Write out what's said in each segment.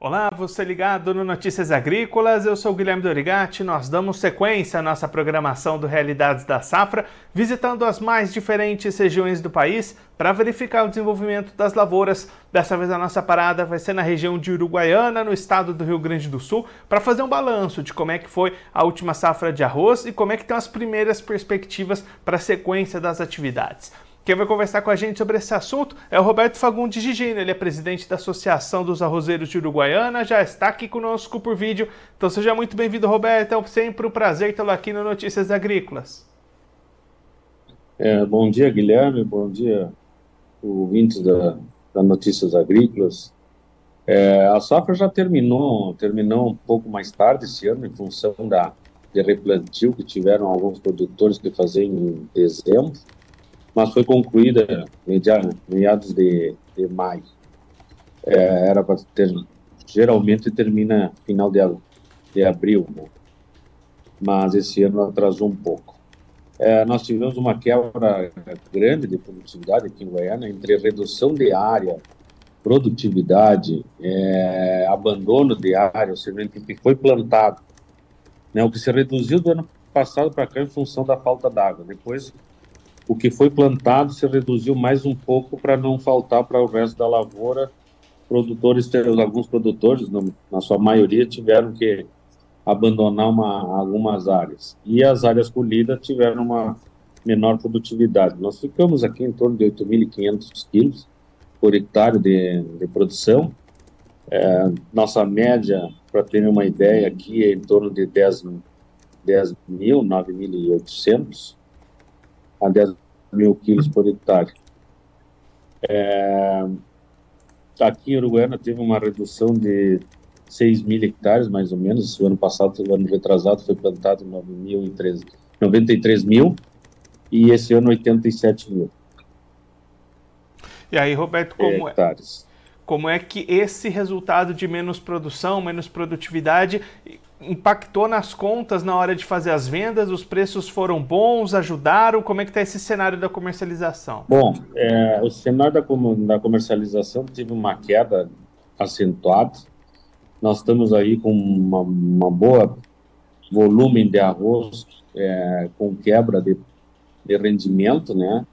Olá, você ligado no Notícias Agrícolas, eu sou Guilherme Dorigati. Nós damos sequência à nossa programação do Realidades da Safra, visitando as mais diferentes regiões do país para verificar o desenvolvimento das lavouras. Dessa vez a nossa parada vai ser na região de Uruguaiana, no estado do Rio Grande do Sul, para fazer um balanço de como é que foi a última safra de arroz e como é que estão as primeiras perspectivas para a sequência das atividades. Quem vai conversar com a gente sobre esse assunto é o Roberto Fagundes Gigino, ele é presidente da Associação dos Arrozeiros de Uruguaiana, já está aqui conosco por vídeo. Então seja muito bem-vindo, Roberto. É sempre um prazer tê-lo aqui no Notícias Agrícolas. É, bom dia, Guilherme. Bom dia, ouvintes da, da Notícias Agrícolas. É, a safra já terminou, terminou um pouco mais tarde esse ano, em função da de replantio que tiveram alguns produtores que fazer em dezembro mas foi concluída meados de, de maio. É, era para ter, geralmente termina final de, de abril, né? mas esse ano atrasou um pouco. É, nós tivemos uma quebra grande de produtividade aqui em Goiânia entre redução de área, produtividade, é, abandono de área, ou seja, o que foi plantado, né, o que se reduziu do ano passado para cá em função da falta d'água. Depois o que foi plantado se reduziu mais um pouco para não faltar para o resto da lavoura. Produtores, alguns produtores, na sua maioria, tiveram que abandonar uma, algumas áreas. E as áreas colhidas tiveram uma menor produtividade. Nós ficamos aqui em torno de 8.500 quilos por hectare de, de produção. É, nossa média, para ter uma ideia, aqui é em torno de 10, 10 mil, 9.800 a 10 mil quilos por hectare. É, aqui em Uruguaiana teve uma redução de 6 mil hectares, mais ou menos. O ano passado, o ano retrasado, foi plantado 93 mil e esse ano 87 mil. E aí, Roberto, como é, como é que esse resultado de menos produção, menos produtividade impactou nas contas na hora de fazer as vendas? Os preços foram bons, ajudaram? Como é que está esse cenário da comercialização? Bom, é, o cenário da, da comercialização teve uma queda acentuada. Nós estamos aí com uma, uma boa volume de arroz é, com quebra de, de rendimento, né?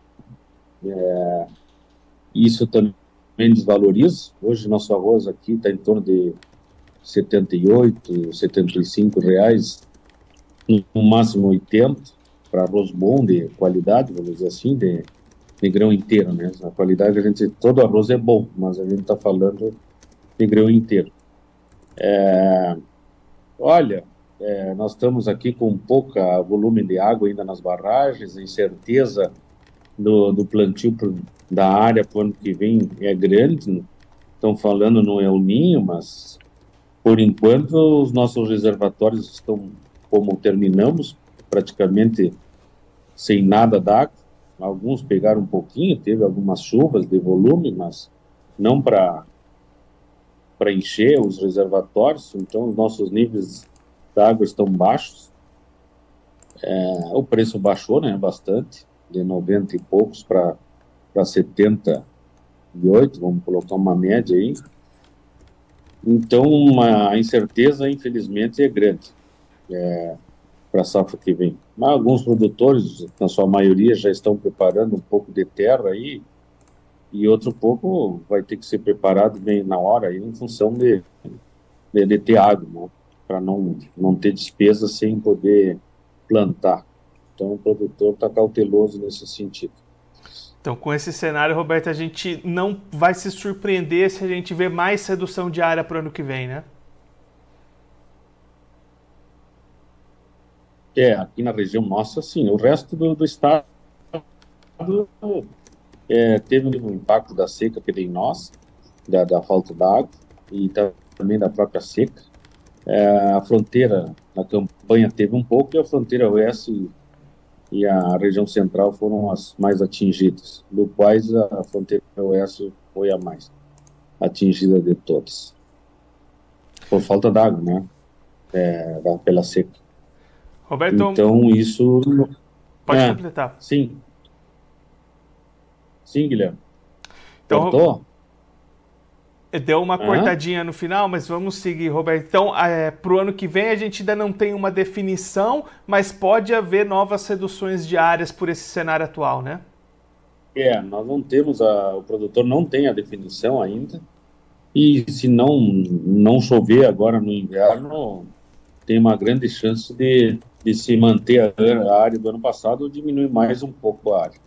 É, isso também desvaloriza. Hoje nosso arroz aqui está em torno de 78, 75 reais, no máximo 80, para arroz bom de qualidade, vamos dizer assim, de, de grão inteiro, né? A qualidade a gente, todo arroz é bom, mas a gente está falando de grão inteiro. É, olha, é, nós estamos aqui com pouca volume de água ainda nas barragens, a incerteza do, do plantio da área para o ano que vem é grande. Estão falando no El Ninho, mas por enquanto, os nossos reservatórios estão como terminamos, praticamente sem nada d'água. Alguns pegaram um pouquinho, teve algumas chuvas de volume, mas não para para encher os reservatórios, então os nossos níveis d'água estão baixos. É, o preço baixou, né, bastante, de 90 e poucos para 78, vamos colocar uma média aí. Então, a incerteza, infelizmente, é grande é, para a safra que vem. Mas alguns produtores, na sua maioria, já estão preparando um pouco de terra aí, e outro pouco vai ter que ser preparado bem na hora, aí, em função de, de, de ter água, né, para não, não ter despesa sem poder plantar. Então, o produtor está cauteloso nesse sentido. Então, com esse cenário, Roberto, a gente não vai se surpreender se a gente ver mais redução de área para o ano que vem, né? É, aqui na região nossa, sim. O resto do, do estado é, teve um impacto da seca que tem nós, da, da falta d'água e também da própria seca. É, a fronteira, na campanha teve um pouco e a fronteira oeste e a região central foram as mais atingidas, do quais a fronteira oeste foi a mais atingida de todas. Por falta d'água, né? É, pela seca. Roberto, então isso. Pode é, completar. Sim. Sim, Guilherme. Então, Cortou? Deu uma cortadinha no final, mas vamos seguir, Roberto. Então, é, para o ano que vem, a gente ainda não tem uma definição, mas pode haver novas reduções diárias por esse cenário atual, né? É, nós não temos, a, o produtor não tem a definição ainda, e se não, não chover agora no inverno, tem uma grande chance de, de se manter a, a área do ano passado ou diminuir mais um pouco a área.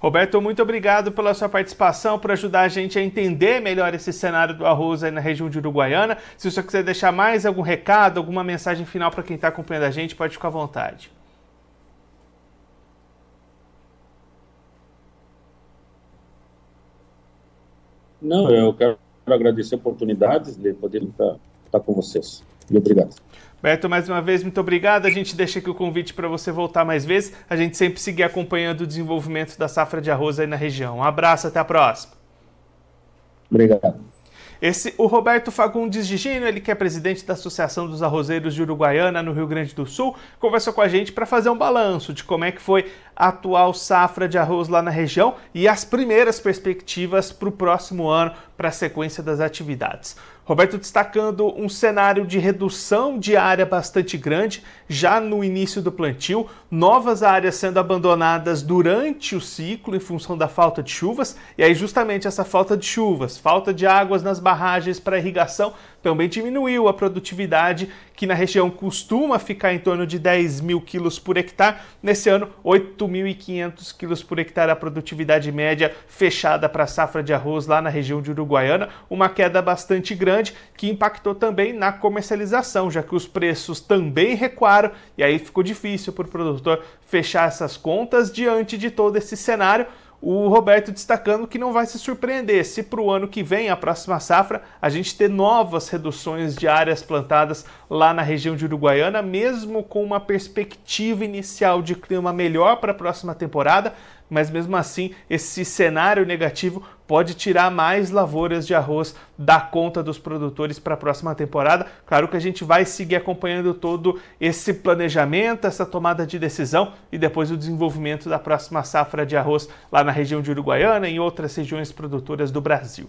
Roberto, muito obrigado pela sua participação, por ajudar a gente a entender melhor esse cenário do arroz aí na região de Uruguaiana. Se você quiser deixar mais algum recado, alguma mensagem final para quem está acompanhando a gente, pode ficar à vontade. Não, eu quero agradecer a oportunidade de poder estar, estar com vocês. E obrigado. Beto, mais uma vez, muito obrigado. A gente deixa aqui o convite para você voltar mais vezes. A gente sempre seguir acompanhando o desenvolvimento da safra de arroz aí na região. Um abraço, até a próxima. Obrigado. Esse, o Roberto Fagundes de Gino, ele que é presidente da Associação dos Arrozeiros de Uruguaiana, no Rio Grande do Sul, conversou com a gente para fazer um balanço de como é que foi a atual safra de arroz lá na região e as primeiras perspectivas para o próximo ano, para a sequência das atividades. Roberto destacando um cenário de redução de área bastante grande já no início do plantio, novas áreas sendo abandonadas durante o ciclo em função da falta de chuvas, e aí justamente essa falta de chuvas, falta de águas nas barragens para irrigação também diminuiu a produtividade, que na região costuma ficar em torno de 10 mil quilos por hectare. Nesse ano, 8.500 quilos por hectare a produtividade média fechada para a safra de arroz lá na região de Uruguaiana, uma queda bastante grande que impactou também na comercialização, já que os preços também recuaram e aí ficou difícil para o produtor fechar essas contas diante de todo esse cenário o Roberto destacando que não vai se surpreender se para o ano que vem, a próxima safra, a gente ter novas reduções de áreas plantadas lá na região de Uruguaiana, mesmo com uma perspectiva inicial de clima melhor para a próxima temporada, mas mesmo assim esse cenário negativo pode tirar mais lavouras de arroz da conta dos produtores para a próxima temporada. Claro que a gente vai seguir acompanhando todo esse planejamento, essa tomada de decisão e depois o desenvolvimento da próxima safra de arroz lá na região de Uruguaiana e em outras regiões produtoras do Brasil.